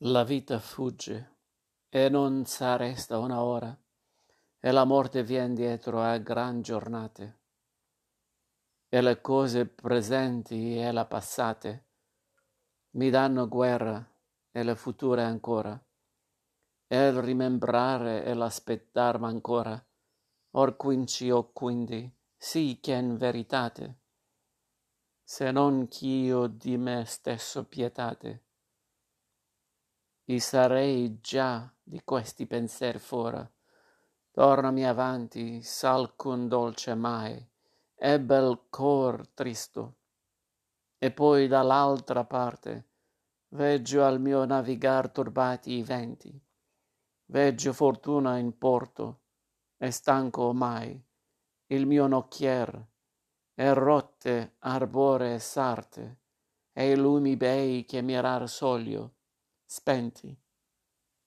La vita fugge e non s'arresta una ora, e la morte vien dietro a gran giornate, e le cose presenti e le passate mi danno guerra e le future ancora, e il rimembrare e l'aspettar m'ancora, or quinci o quindi, sì che in veritate, se non ch'io di me stesso pietate, i sarei già di questi penser fora. Tornami avanti s'alcun dolce mai ebbe il cor tristo. E poi dall'altra parte veggio al mio navigar turbati i venti. Veggio fortuna in porto e stanco ormai il mio nocchier e rotte arboree sarte e i lumi bei che mirar soglio spenti